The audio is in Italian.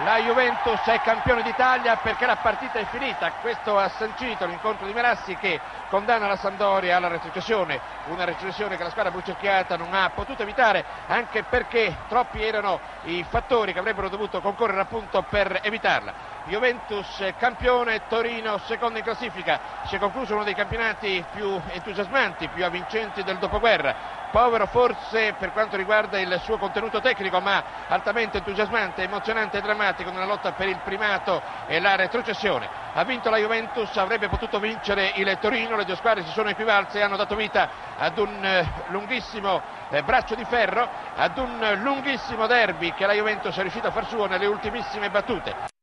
La Juventus è campione d'Italia perché la partita è finita. Questo ha sancito l'incontro di Merassi che condanna la Sampdoria alla retrocessione. Una retrocessione che la squadra bucecchiata non ha potuto evitare anche perché troppi erano i fattori che avrebbero dovuto concorrere appunto per evitarla. Juventus campione, Torino secondo in classifica. Si è concluso uno dei campionati più entusiasmanti, più avvincenti del dopoguerra. Povero forse per quanto riguarda il suo contenuto tecnico, ma altamente entusiasmante, emozionante e drammatico nella lotta per il primato e la retrocessione. Ha vinto la Juventus, avrebbe potuto vincere il Torino, le due squadre si sono equivalse e hanno dato vita ad un eh, lunghissimo eh, braccio di ferro, ad un lunghissimo derby che la Juventus è riuscita a far suo nelle ultimissime battute.